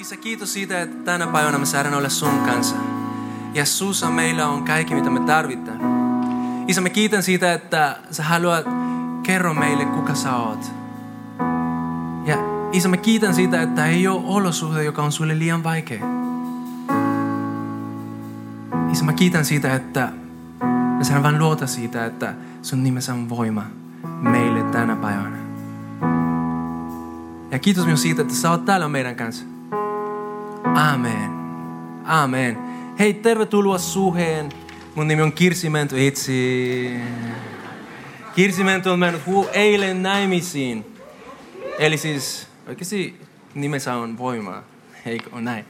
Isä, kiitos siitä, että tänä päivänä me saadaan olla sun kanssa. Ja sussa meillä on kaikki, mitä me tarvitaan. Isä, me kiitän siitä, että sä haluat kerro meille, kuka sä oot. Ja Isä, mä kiitän siitä, että ei ole olosuhde, joka on sulle liian vaikea. Isä, mä kiitän siitä, että me saadaan vain luota siitä, että sun nimessä on voima meille tänä päivänä. Ja kiitos myös siitä, että sä oot täällä meidän kanssa. Amen. Amen. Hei, tervetuloa suheen. Mun nimi on Kirsi Mentu itsi. Kirsi Mentu on mennyt hu- eilen naimisiin. Eli siis oikeasti nimessä on voimaa. Eikö on näin?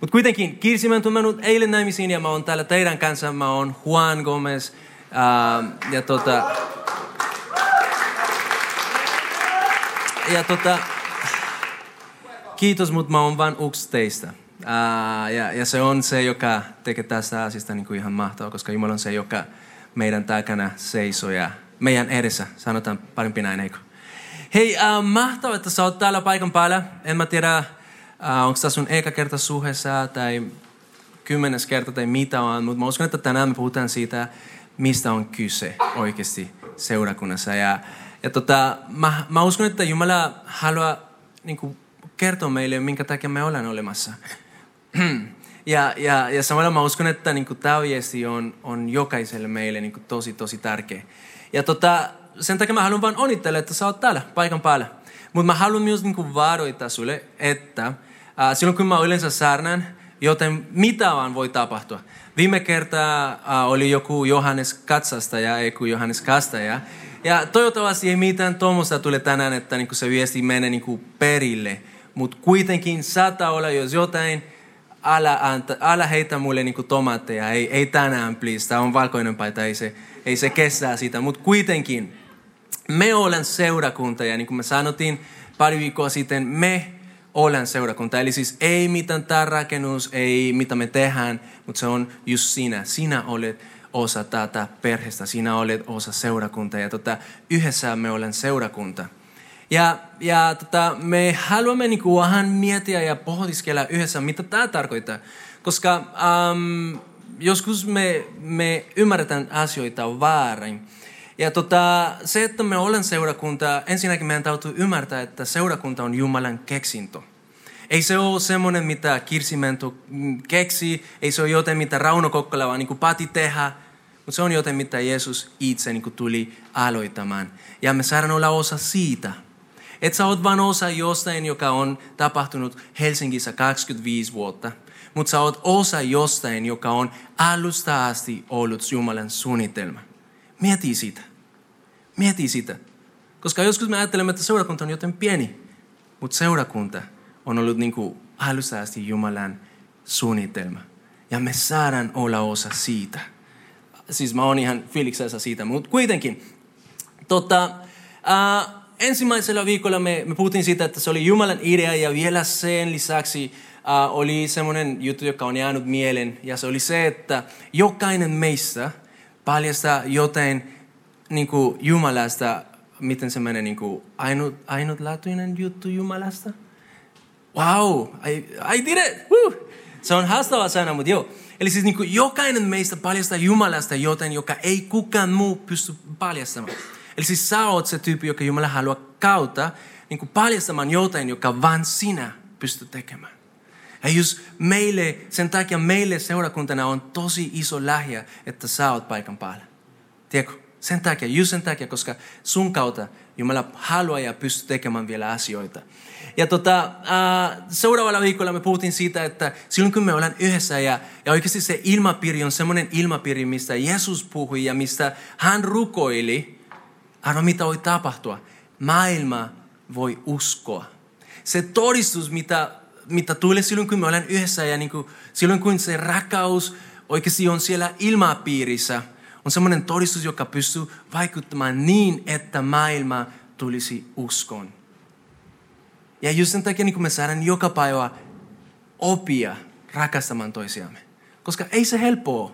Mutta kuitenkin Kirsi Mentu on mennyt eilen naimisiin ja mä oon täällä teidän kanssa. Mä oon Juan Gomez. Uh, ja tota... Ja tota... Kiitos, mutta mä oon vain yksi teistä. Uh, ja, ja se on se, joka tekee tästä asiasta niin kuin ihan mahtavaa, koska Jumala on se, joka meidän takana seisoo ja meidän edessä. Sanotaan parempi näin, eikö? Hei, uh, mahtavaa, että sä oot täällä paikan päällä. En mä tiedä, uh, onko tämä sun eka kerta suheessa tai kymmenes kerta tai mitä on, mutta mä uskon, että tänään me puhutaan siitä, mistä on kyse oikeasti seurakunnassa. Ja, ja tota, mä, mä uskon, että Jumala haluaa niin kuin, kertoa meille, minkä takia me ollaan olemassa. ja, ja, ja samalla mä uskon, että niin kuin, tämä viesti on, on jokaiselle meille niin kuin, tosi, tosi tärkeä. Ja tota, sen takia mä haluan vain onnitella, että sä oot täällä paikan päällä. Mutta mä haluan myös niin kuin, varoittaa sulle, että äh, silloin kun mä yleensä saarnaan, joten mitä vaan voi tapahtua. Viime kertaa äh, oli joku Johannes katsastaja, ei kun Johannes kastaja. Ja toivottavasti ei mitään tuommoista tule tänään, että niin kuin se viesti menee niin kuin perille. Mutta kuitenkin saattaa olla, jos jotain, älä, anta, heitä mulle niin kuin tomaatteja. Ei, ei tänään, please. Tämä on valkoinen paita, ei se, ei se kestää sitä. Mutta kuitenkin, me olen seurakunta ja niin kuin me sanottiin pari viikkoa sitten, me olen seurakunta. Eli siis ei mitään tämä rakennus, ei mitä me tehdään, mutta se on just sinä. Sinä olet osa tätä perheestä, sinä olet osa seurakuntaa ja tota, yhdessä me olen seurakunta. Ja, ja tota, me haluamme niinku vähän miettiä ja pohdiskella yhdessä, mitä tämä tarkoittaa. Koska um, joskus me, me ymmärretään asioita väärin. Ja tota, se, että me olen seurakunta, ensinnäkin meidän täytyy ymmärtää, että seurakunta on Jumalan keksinto. Ei se ole semmoinen, mitä Kirsimento keksi, ei se ole jotain, mitä Rauno Kokkola vaan niin pati tehdä, mutta se on jotain, mitä Jeesus itse niin tuli aloittamaan. Ja me saadaan olla osa siitä. Et sä oot vain osa jostain, joka on tapahtunut Helsingissä 25 vuotta, mutta sä oot osa jostain, joka on alusta asti ollut Jumalan suunnitelma. Mieti sitä. Mieti sitä. Koska joskus me ajattelemme, että seurakunta on joten pieni, mutta seurakunta on ollut niin kuin alusta asti Jumalan suunnitelma. Ja me saadaan olla osa siitä. Siis mä oon ihan fiiliksessä siitä, mutta kuitenkin. Tota, äh, ensimmäisellä viikolla me, me puhuttiin siitä, että se oli Jumalan idea ja vielä sen lisäksi äh, oli semmoinen juttu, joka on jäänyt mieleen. Ja se oli se, että jokainen meistä paljastaa jotain niin kuin Jumalasta, miten se menee, niin kuin ainut, ainutlaatuinen juttu Jumalasta. Wow, I, I did it! Woo! Se on haastava sana, mutta joo. Eli siis niin kuin jokainen meistä paljastaa Jumalasta jotain, joka ei kukaan muu pysty paljastamaan. Eli siis sä oot se tyyppi, joka Jumala haluaa kautta niin kuin paljastamaan jotain, joka vain sinä pystyt tekemään. Ja just meille, sen takia meille seurakuntana on tosi iso lähiä, että sä oot paikan päällä. Tiedätkö? Sen takia, just sen takia, koska sun kautta Jumala haluaa ja pystyy tekemään vielä asioita. Ja tota, äh, seuraavalla viikolla me puhuttiin siitä, että silloin kun me ollaan yhdessä ja, ja oikeasti se ilmapiiri on semmoinen ilmapiiri, mistä Jeesus puhui ja mistä hän rukoili, arva mitä voi tapahtua. Maailma voi uskoa. Se todistus, mitä mitä tulee silloin, kun me ollaan yhdessä ja niin kuin, silloin, kun se rakkaus oikeasti on siellä ilmapiirissä, on semmoinen todistus, joka pystyy vaikuttamaan niin, että maailma tulisi uskon. Ja just sen takia niin me saadaan joka päivä opia rakastamaan toisiamme. Koska ei se helppoa.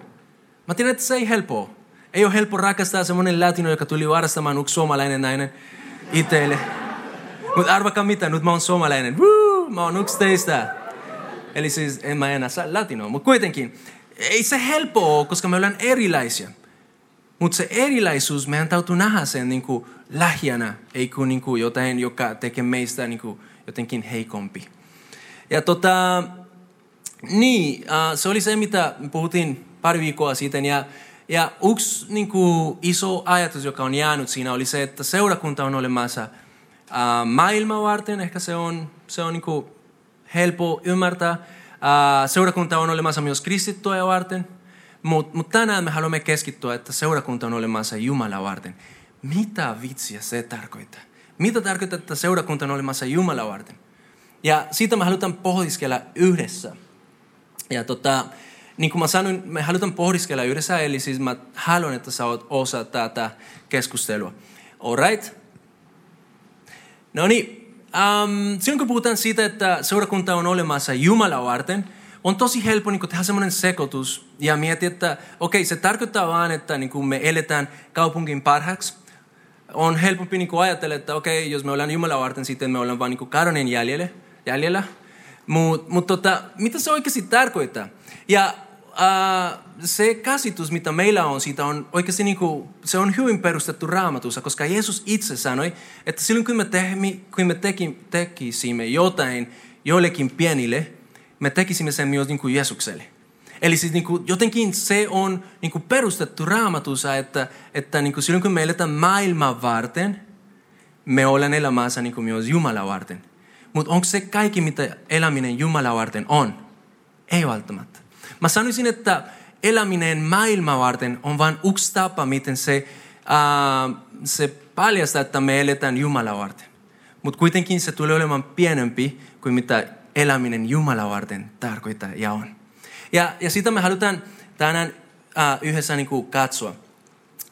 Mä tiedän, että se ei helppoa. Ei ole helppo rakastaa semmoinen latino, joka tuli varastamaan yksi suomalainen nainen itselle. Mutta arvakaa mitä, nyt mä oon suomalainen. Woo, mä oon yksi teistä. Eli siis en mä enää saa latinoa, mutta kuitenkin. Ei se helppoa koska me ollaan erilaisia. Mutta se erilaisuus, meidän täytyy nähdä sen niin kuin lähiänä, ei kuin, niin kuin jotain, joka tekee meistä niin kuin jotenkin heikompi. Ja tota, niin, se oli se, mitä puhuttiin pari viikkoa sitten. Ja, ja yksi niin kuin, iso ajatus, joka on jäänyt siinä, oli se, että seurakunta on olemassa uh, maailmaa varten. Ehkä se on, se on niin kuin, helppo ymmärtää. Uh, seurakunta on olemassa myös kristittyjä varten. Mutta mut tänään me haluamme keskittyä, että seurakunta on olemassa Jumala varten. Mitä vitsiä se tarkoittaa? Mitä tarkoittaa, että seurakunta on olemassa Jumala varten? Ja siitä me halutaan pohdiskella yhdessä. Ja tota, niin kuin mä sanoin, me halutaan pohdiskella yhdessä, eli siis mä haluan, että sä oot osa tätä keskustelua. Alright? No niin, um, silloin kun puhutaan siitä, että seurakunta on olemassa Jumala varten, on tosi helppo niin tehdä semmoinen sekoitus ja miettiä, että okei, okay, se tarkoittaa vaan, että niin me eletään kaupungin parhaaksi. On helpompi niin ajatella, että okei, okay, jos me ollaan Jumala varten, sitten me ollaan vaan niin karonin jäljellä. jäljellä. Mutta mut tota, mitä se oikeasti tarkoittaa? Ja uh, se käsitys, mitä meillä on siitä, on oikeasti niin kuin, se on hyvin perustettu raamatussa, koska Jeesus itse sanoi, että silloin kun me, tehmi, kun me teki, tekisimme jotain joillekin pienille, me tekisimme sen myös niin kuin Jeesukselle. Eli siis niin kuin, jotenkin se on niin kuin perustettu raamatussa, että, että niin kuin silloin kun me eletään maailman varten, me ollaan elämässä niin kuin myös Jumala varten. Mutta onko se kaikki, mitä eläminen Jumala varten on? Ei välttämättä. Mä sanoisin, että eläminen maailman varten on vain yksi tapa, miten se, uh, se paljastaa, että me eletään Jumala varten. Mutta kuitenkin se tulee olemaan pienempi kuin mitä eläminen Jumala varten tarkoittaa ja on. Ja, ja sitä me halutaan tänään uh, yhdessä niin kuin katsoa.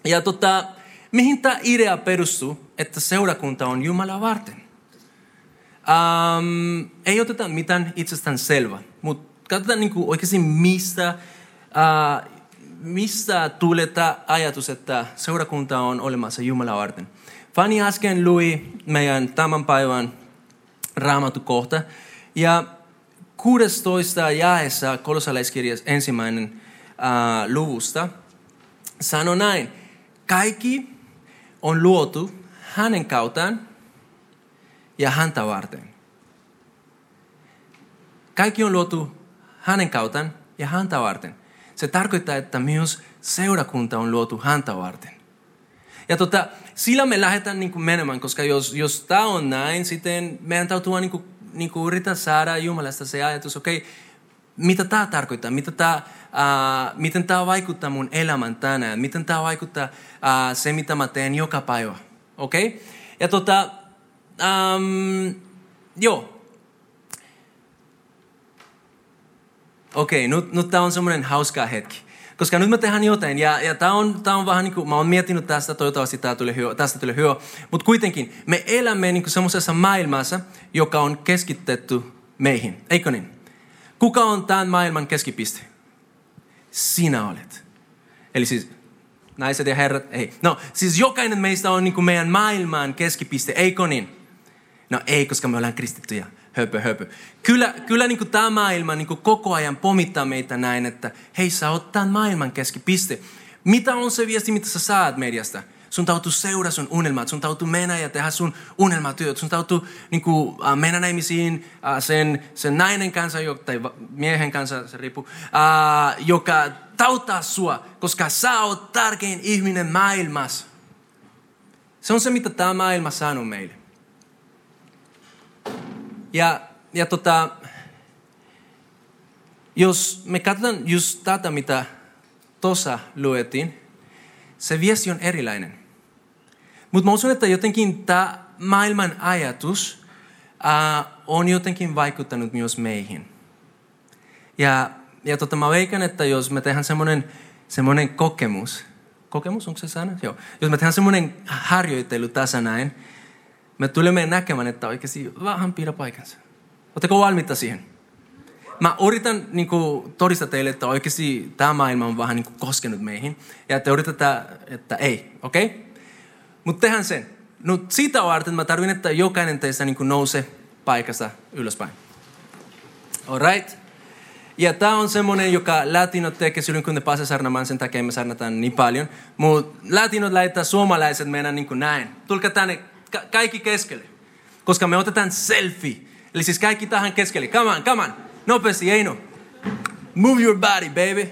Ja tota, mihin tämä idea perustuu, että seurakunta on Jumala varten? Um, ei oteta mitään itsestään selvä, mutta katsotaan niin kuin oikeasti mistä, uh, mistä tulee tämä ajatus, että seurakunta on olemassa Jumala varten. Fani äsken lui meidän tämän päivän raamatukohta ja 16 jaessa kolossalaiskirjassa ensimmäinen uh, luvusta sanoi näin. Kaikki on luotu hänen kautaan ja häntä varten. Kaikki on luotu hänen kautaan ja häntä varten. Se tarkoittaa, että myös seurakunta on luotu häntä varten. Ja tota, sillä me lähdetään niin kuin menemään, koska jos, jos tämä on näin, sitten meidän täytyy niin kuin, niin kuin yrittää saada Jumalasta se ajatus, okei, okay, mitä tämä tarkoittaa, mitä tämä, uh, miten tämä vaikuttaa mun elämän tänään, miten tämä vaikuttaa uh, se, mitä mä teen joka päivä. Okei? Okay? Ja tota, um, joo, okei, okay, nyt, nyt tämä on semmoinen hauska hetki. Koska nyt me tehdään jotain, ja, ja tämä on, tää on vähän niin kuin, mä oon miettinyt tästä, toivottavasti tää tuli hyvä, tästä tuli hyvä. Mutta kuitenkin, me elämme niin semmoisessa maailmassa, joka on keskitetty meihin, eikö niin? Kuka on tämän maailman keskipiste? Sinä olet. Eli siis naiset ja herrat, ei. No, siis jokainen meistä on niin kuin meidän maailman keskipiste, eikö niin? No ei, koska me ollaan kristittyjä höpö, höpö. Kyllä, kyllä niin kuin tämä maailma niin kuin koko ajan pomittaa meitä näin, että hei sä oot tämän maailman keskipiste. Mitä on se viesti, mitä sä saat mediasta? Sun täytyy seurata sun unelmat, sun täytyy mennä ja tehdä sun unelmatyöt. Sun täytyy niin kuin, äh, mennä naimisiin äh, sen, sen nainen kanssa, tai miehen kanssa, se riippuu, äh, joka tauttaa sua, koska sä oot tärkein ihminen maailmassa. Se on se, mitä tämä maailma sanoo meille. Ja, ja tota, jos me katsotaan just tätä, mitä tuossa luettiin, se viesti on erilainen. Mutta mä uskon, että jotenkin tämä maailman ajatus uh, on jotenkin vaikuttanut myös meihin. Ja, ja tota, mä veikän, että jos me tehdään semmoinen, semmoinen kokemus, kokemus, onko se sana? Joo. Jos me tehdään semmoinen harjoittelu tässä näin, me tulemme näkemään, että oikeasti vähän pidä paikansa. Oletteko valmiita siihen? Mä yritän niin kuin, todistaa teille, että oikeasti tämä maailma on vähän niin kuin, koskenut meihin. Ja te yritätte, että ei, okei? Okay? Mutta tehdään sen. No siitä varten mä tarvin, että jokainen teistä niin nousee paikasta ylöspäin. Alright? Ja tämä on semmoinen, joka latinot tekee silloin, kun ne pääsee sarnamaan, sen takia me sarnataan niin paljon. Mutta latinot laittaa suomalaiset meidän niin kuin näin. Tulkaa tänne ka- kaikki keskelle. Koska me otetaan selfie. Eli siis kaikki tähän keskelle. Come on, come on. Nopeasti, Eino. Move your body, baby.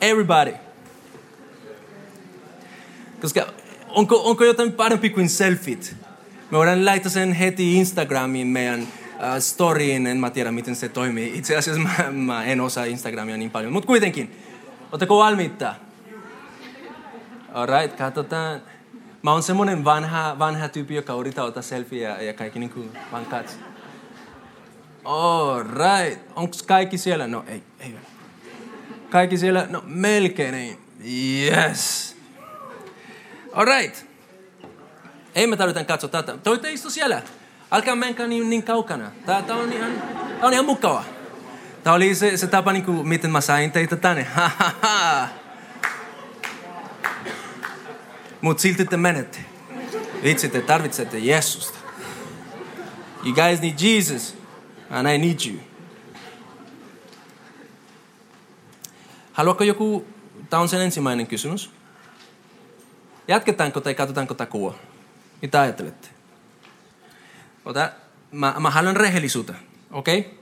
Everybody. Koska onko, onko jotain parempi kuin selfit? Me voidaan laittaa sen heti Instagramiin meidän uh, storyin. En mä tiedä, miten se toimii. Itse asiassa mä, mä en osaa Instagramia niin paljon. Mutta kuitenkin. Oletteko valmiita? Alright, katsotaan. Mä oon semmonen vanha, vanha tyyppi, joka yrittää ottaa selfie ja, ja kaikki niinku vaan katso. Alright. Onks kaikki siellä? No ei, ei. Kaikki siellä? No melkein ei. Yes. Alright. Ei me tarvitaan katsoa tätä. Te istu siellä. Älkää menkää niin, niin kaukana. Tää, tää, on ihan, tää on ihan mukava. Tää oli se, se tapa, niin kuin, miten mä sain teitä tänne. Mut silti te menette. Vitsi, te tarvitsette Jeesusta. You guys need Jesus. And I need you. Haluatko joku, tämä on sen ensimmäinen kysymys. Jatketaanko tai katsotaanko takua? Mitä ajattelette? Ota, mä, mä haluan rehellisyyttä, okei? Okay?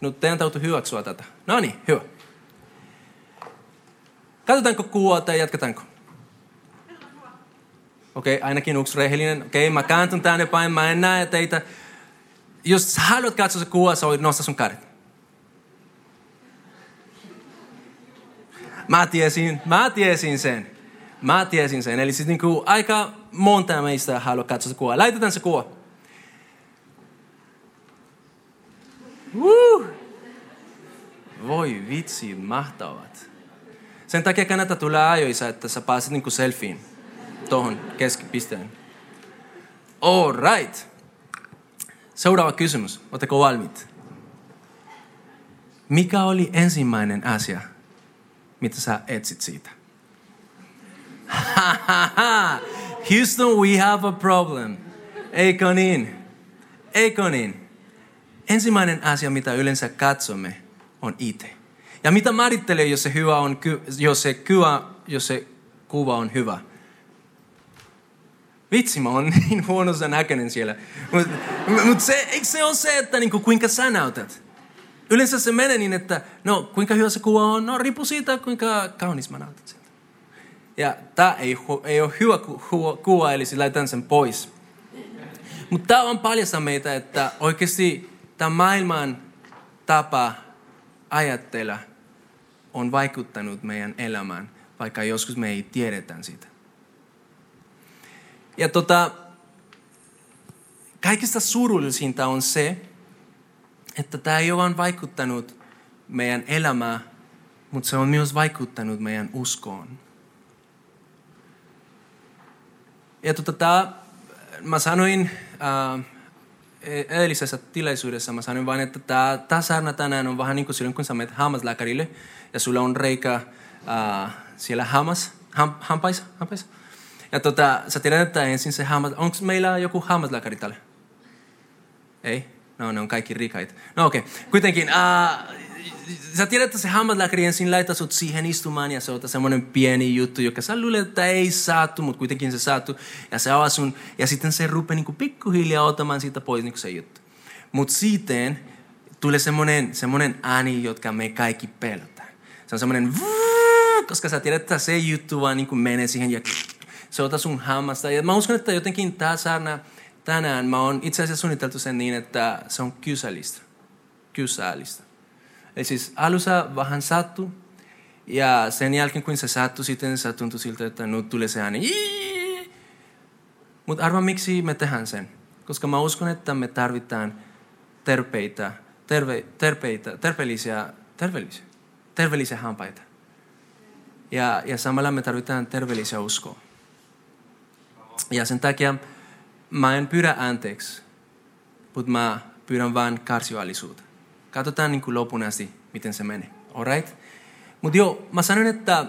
Nyt teidän täytyy hyväksyä tätä. No niin, hyvä. Katsotaanko kuvaa tai jatketaanko? Okei, okay, ainakin yksi rehellinen. Okei, okay, mä kääntyn tänne päin, mä en näe teitä. Jos haluat katsoa se kuva, sä voit nostaa sun kädet. Mä tiesin, mä tiesin sen. Mä tiesin sen. Eli siis niinku aika monta meistä haluaa katsoa se kuva. Laitetaan se kuva. Woo! Voi vitsi, mahtavat. Sen takia kannattaa tulla ajoissa, että sä pääset niinku selfiin tuohon keskipisteen. All right. Seuraava kysymys. Oletteko valmiit? Mikä oli ensimmäinen asia, mitä sä etsit siitä? Houston, we have a problem. Eikö niin? Eikö niin? Ensimmäinen asia, mitä yleensä katsomme, on itse. Ja mitä määrittelee, jos se, hyvä on, jos se, kuva, jos se kuva on hyvä? Vitsi, mä oon niin huonossa näköinen siellä. Mutta mut se, eikö se ole se, että niinku, kuinka sä näytät? Yleensä se menee niin, että no kuinka hyvä se kuva on, no riippuu siitä, kuinka kaunis mä näytän sieltä. Ja tämä ei, ei ole hyvä ku, kuva, eli laitan sen pois. Mutta tämä on paljasta meitä, että oikeasti tämä maailman tapa ajatella on vaikuttanut meidän elämään, vaikka joskus me ei tiedetä sitä. Ja tota, kaikista surullisinta on se, että tämä ei ole vain vaikuttanut meidän elämään, mutta se on myös vaikuttanut meidän uskoon. Ja tota, tää, mä sanoin äh, edellisessä tilaisuudessa, mä sanoin vain, että tämä, tämä saarna tänään on vähän niin kuin silloin, kun sä menet hammaslääkärille ja sulla on reikä äh, siellä hammas, ham, hampaissa, hampaissa. Ja tota, sä tiedät, että ensin se hammas... Onko meillä joku hammaslääkäri täällä? Ei? No, ne on kaikki rikait. No okei. Okay. Kuitenkin, uh, sä tiedät, että se hammaslääkäri ensin laittaa sut siihen istumaan ja se on semmoinen pieni juttu, joka sä luulet, että ei saatu, mutta kuitenkin se saatu. Ja se avaa sun, ja sitten se rupeaa niin pikkuhiljaa ottamaan siitä pois niin se juttu. Mutta sitten tulee semmoinen, semmoinen ääni, jotka me kaikki pelätään. Se on semmoinen, koska sä tiedät, että se juttu vaan niin menee siihen ja se ottaa sun hammasta. Ja mä uskon, että jotenkin saarna tänään, mä oon itse asiassa suunniteltu sen niin, että se on kysällistä. Kysällistä. Eli siis alussa vähän sattu, ja sen jälkeen kun se sattui, sitten se tuntui siltä, että nyt tulee se ääni. Mutta arva miksi me tehdään sen. Koska mä uskon, että me tarvitaan terpeitä, terve, terpeitä, terveellisiä, terveellisiä, terveellisiä hampaita. Ja, ja samalla me tarvitaan terveellisiä uskoa. Ja sen takia mä en pyydä anteeksi, mutta mä pyydän vain karsivallisuutta. Katsotaan niin kuin lopun asti, miten se menee. Alright? Mutta joo, mä sanon, että,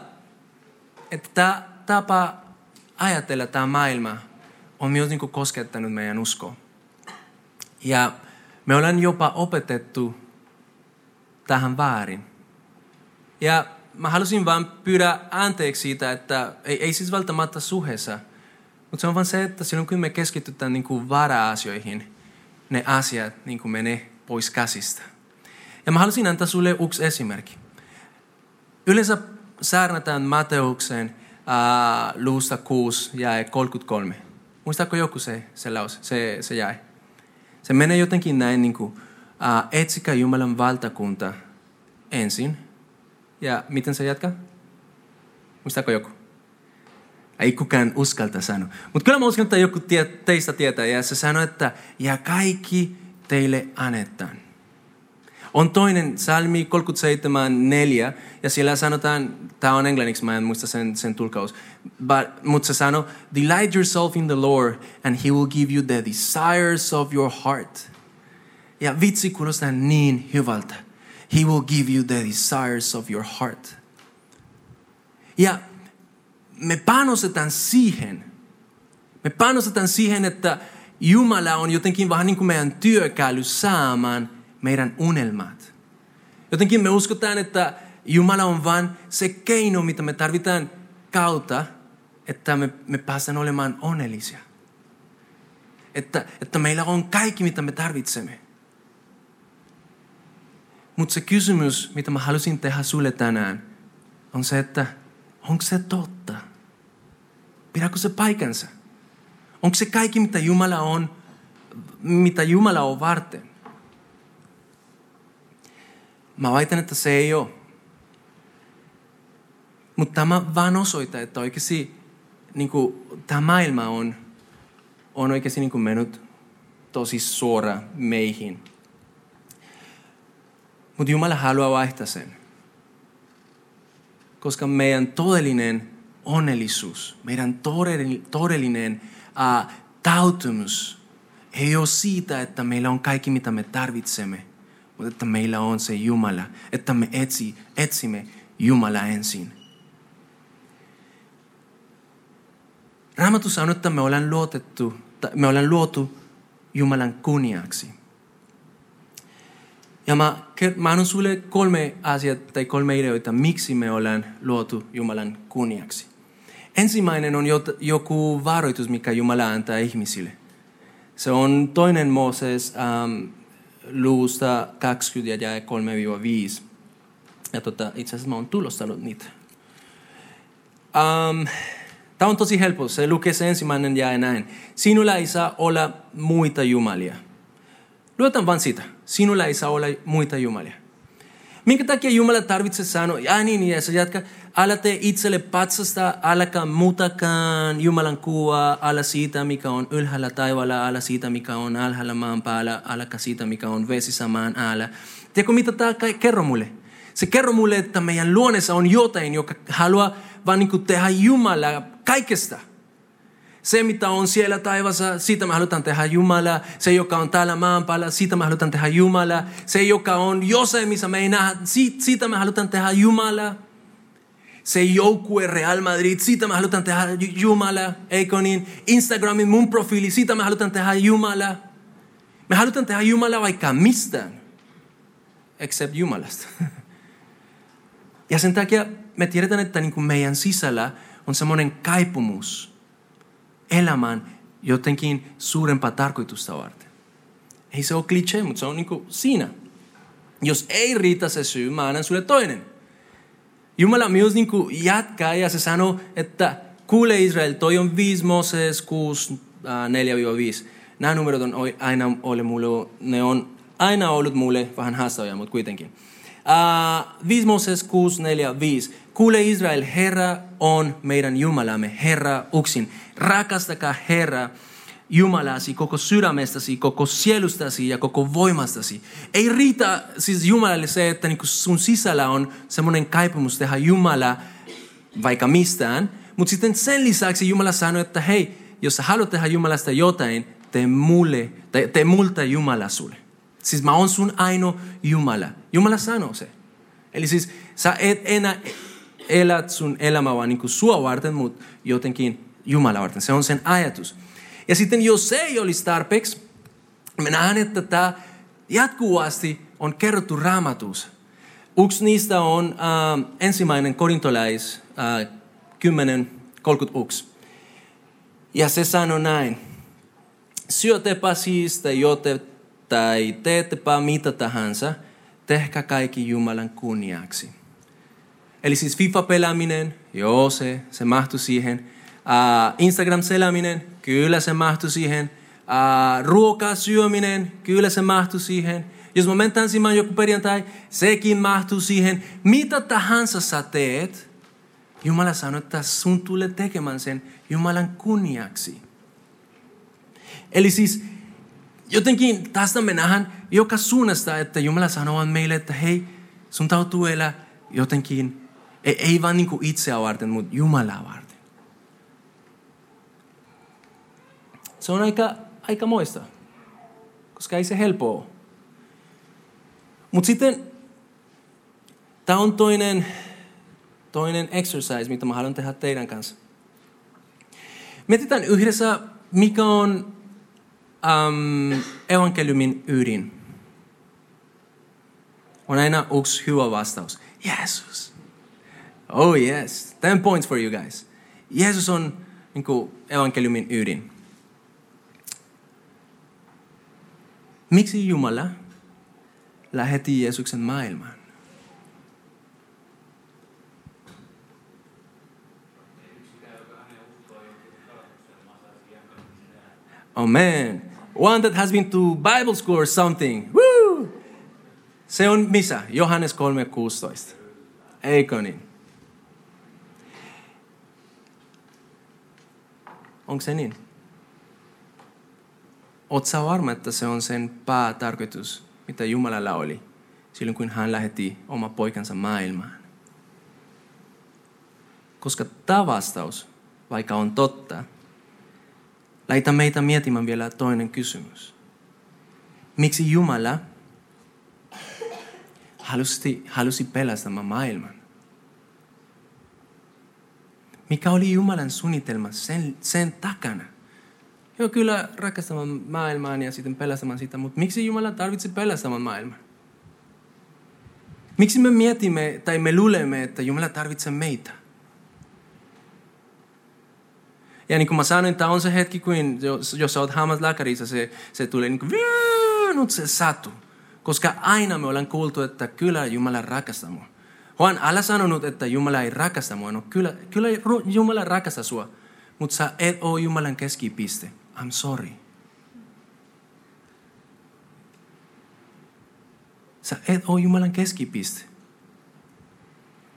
että tämä tapa ajatella tämä maailma on myös niin kuin koskettanut meidän uskoa. Ja me ollaan jopa opetettu tähän väärin. Ja mä halusin vaan pyydä anteeksi siitä, että ei, ei siis välttämättä suheessa, mutta se on vaan se, että silloin kun me keskitytään niin kuin vara-asioihin, ne asiat niin kuin menee pois käsistä. Ja mä halusin antaa sulle yksi esimerkki. Yleensä saarnataan Mateukseen äh, luusta 6 ja 33. Muistaako joku se, se lause, se, se jäi? Se menee jotenkin näin, niin kuin, äh, etsikää Jumalan valtakunta ensin. Ja miten se jatkaa? Muistaako joku? Ei kukaan uskalta sanoa. Mutta kyllä mä uskon, että joku tie, teistä tietää. Ja se sanoi, että ja kaikki teille annetaan. On toinen salmi 37.4 ja siellä sanotaan, tämä on englanniksi, mä en muista sen, sen tulkaus, mutta se sanoo, delight yourself in the Lord and he will give you the desires of your heart. Ja vitsi kuulostaa niin hyvältä. He will give you the desires of your heart. Ja me panostetaan siihen, me panostetaan siihen, että Jumala on jotenkin vähän niin kuin meidän työkalu saamaan meidän unelmat. Jotenkin me uskotaan, että Jumala on vain se keino, mitä me tarvitaan kautta, että me, me päästään olemaan onnellisia. Että, että meillä on kaikki, mitä me tarvitsemme. Mutta se kysymys, mitä mä halusin tehdä sulle tänään, on se, että onko se totta? Pidäkö se paikansa? Onko se kaikki, mitä Jumala on, mitä Jumala on varten? Mä väitän, että se ei ole. Mutta tämä vaan osoittaa, että oikeasti niin kuin, tämä maailma on, on oikeasti niin kuin mennyt tosi suora meihin. Mutta Jumala haluaa vaihtaa sen. Koska meidän todellinen onnellisuus, meidän todellinen, uh, tautumus ei ole siitä, että meillä on kaikki, mitä me tarvitsemme – mutta että meillä on se Jumala, että me etsi, etsimme Jumala ensin. Raamattu sanoo, että me ollaan, luotettu, me ollaan luotu Jumalan kunniaksi. Ja mä, mä annan sulle kolme asiaa tai kolme ideoita, miksi me ollaan luotu Jumalan kunniaksi. Ensimmäinen on joku varoitus, mikä Jumala antaa ihmisille. Se on toinen Mooses um, luusta 20 ja 3-5. Ja tota, itse asiassa mä oon tulostanut niitä. Um, Tämä on tosi helppo. Se lukee se ensimmäinen ja näin. Sinulla ei saa olla muita jumalia. Luotan vain sitä. Sinulla ei saa olla muita jumalia. Minkä takia Jumala tarvitsee sanoa, ja niin, ja se jatka, älä tee itselle patsasta, äläkä muutakaan Jumalan kuva, älä siitä, mikä on ylhäällä taivaalla, älä siitä, mikä on alhaalla maan päällä, äläkä siitä, mikä on vesissä maan äällä. Tiedätkö, mitä tämä kerro mulle? Se kerro mulle, että meidän luonessa on jotain, joka haluaa vaan niin tehdä Jumala kaikesta. Se, mitä on siellä taivassa, siitä me halutaan tehdä Jumala. Se, joka on täällä maan päällä, siitä me halutaan tehdä Jumala. Se, joka on jossain, missä me ei nähdä, siitä me halutaan tehdä Jumala. Se joukkue Real Madrid, siitä me halutaan tehdä Jumala. Eikö niin? Instagramin mun profiili, siitä me halutaan tehdä Jumala. Me halutaan tehdä Jumala vaikka mistään. Except Jumalasta. Ja sen takia me tiedetään, että niin kuin meidän sisällä on semmoinen kaipumus – elämään jotenkin suurempaa tarkoitusta varten. Ei se ole klitsee, mutta se on niin siinä. Jos ei riitä se syy, mä annan sulle toinen. Jumala myös niin jatkaa ja se sanoo, että kuule Israel, toi on 5 Moses 6, 4-5. Nämä numerot on aina ollut mulle, ne on aina ollut mulle vähän haastavia, mutta kuitenkin. Uh, 5 Moses 6, 4, 5. Kuule Israel, Herra on meidän Jumalamme, Herra uksin. Rakastakaa Herra Jumalasi koko sydämestäsi, koko sielustasi ja koko voimastasi. Ei riitä siis Jumalalle se, että niin sun sisällä on semmoinen kaipumus tehdä Jumala vaikka mistään, mutta sitten sen lisäksi Jumala sanoi, että hei, jos sä haluat tehdä Jumalasta jotain, tee, mulle, tai tee multa Jumala sulle. Siis mä oon sun ainoa Jumala. Jumala sanoo se. Eli siis sä et enää elät sun elämää vaan niin kuin sua varten, mutta jotenkin Jumala varten. Se on sen ajatus. Ja sitten jos se ei olisi tarpeeksi, me nähdään, että tämä jatkuvasti on kerrottu raamatussa. Yksi niistä on äh, ensimmäinen korintolais äh, 10.31. Ja se sanoo näin. Syötepä siis tai jote tai teettepä mitä tahansa, tehkää kaikki Jumalan kunniaksi. Eli siis FIFA-pelaaminen, joo se, se mahtuu siihen. Uh, Instagram-seläminen, kyllä se mahtuu siihen. Uh, ruokaa syöminen, kyllä se mahtuu siihen. Jos mä menen tanssimaan joku perjantai, sekin mahtuu siihen. Mitä tahansa sä teet, Jumala sanoo, että sun tulee tekemään sen Jumalan kunniaksi. Eli siis jotenkin tästä me nähdään joka suunnasta, että Jumala sanoo meille, että hei, sun täytyy elää jotenkin, ei, ei vaan niin itseä varten, mutta Jumalaa varten. Se on aika, aika moista, koska ei se helppoa Mutta sitten tämä on toinen, toinen exercise, mitä mä haluan tehdä teidän kanssa. Mietitään yhdessä, mikä on um, evankeliumin ydin. On aina yksi hyvä vastaus. Jeesus. Oh yes. Ten points for you guys. Jeesus on niin kuin, evankeliumin ydin. Miksi Jumala lähetti Jeesuksen maailmaan? Man. One that has been to Bible school or something. Woo! Se on missä? Johannes 3.16. Eikö niin? Onko se niin? Oletko sä varma, että se on sen päätarkoitus, mitä Jumalalla oli silloin, kun hän lähetti oma poikansa maailmaan? Koska tämä vastaus, vaikka on totta, Laita meitä miettimään vielä toinen kysymys. Miksi Jumala halusi, halusi pelastamaan maailman? Mikä oli Jumalan suunnitelma sen, sen takana? Joo, kyllä rakastamaan maailmaan ja sitten pelastamaan sitä, mutta miksi Jumala tarvitsee pelastamaan maailman? Miksi me mietimme tai me luulemme, että Jumala tarvitsee meitä? Ja niin kuin mä sanoin, tämä on se hetki, kun jos, jos oot hammaslääkärissä, se, se tulee niin kuin, nyt se satu. Koska aina me ollaan kuultu, että kyllä Jumala rakastaa mua. Juan, älä sanonut, että Jumala ei rakasta mua. No kyllä, kyllä Jumala rakastaa sua. Mutta sä et ole Jumalan keskipiste. I'm sorry. Sä et ole Jumalan keskipiste.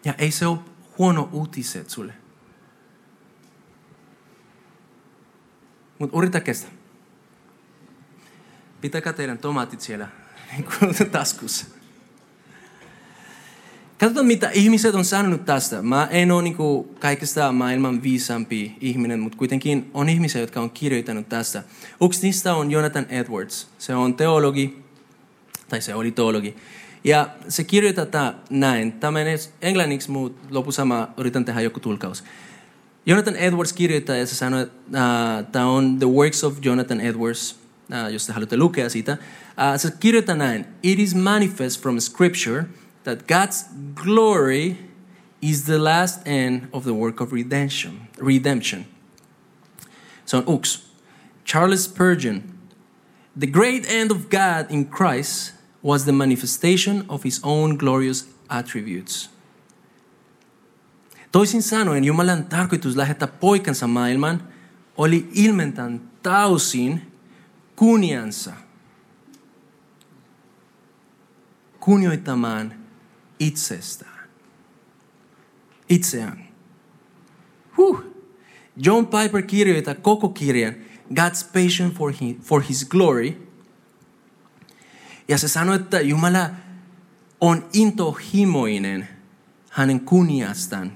Ja ei se ole huono uutiset sulle. Mutta yritä kestä. Pitäkää teidän tomaatit siellä niin taskussa. Katsotaan, mitä ihmiset on sanonut tästä. Mä en ole niin kuin, kaikista maailman viisampi ihminen, mutta kuitenkin on ihmisiä, jotka on kirjoittanut tästä. Yksi niistä on Jonathan Edwards. Se on teologi, tai se oli teologi. Ja se kirjoittaa näin. Tämä menee englanniksi, mutta lopussa mä yritän tehdä joku tulkaus. Jonathan Edwards kirjoittaa ja se sanoo, että uh, tämä on The Works of Jonathan Edwards, uh, jos te haluatte lukea sitä. Uh, se kirjoittaa näin, It is manifest from scripture that God's glory is the last end of the work of redemption. redemption. Se on yksi. Charles Spurgeon, The great end of God in Christ was the manifestation of his own glorious attributes. Toisin sanoen Jumalan tarkoitus lähettää poikansa maailman oli ilmentää täysin kunniansa. Kunnioittamaan itsestään. Itseään. Huh. John Piper kirjoittaa koko kirjan God's passion for his, for his glory. Ja se sanoi, että Jumala on intohimoinen hänen kunniastaan.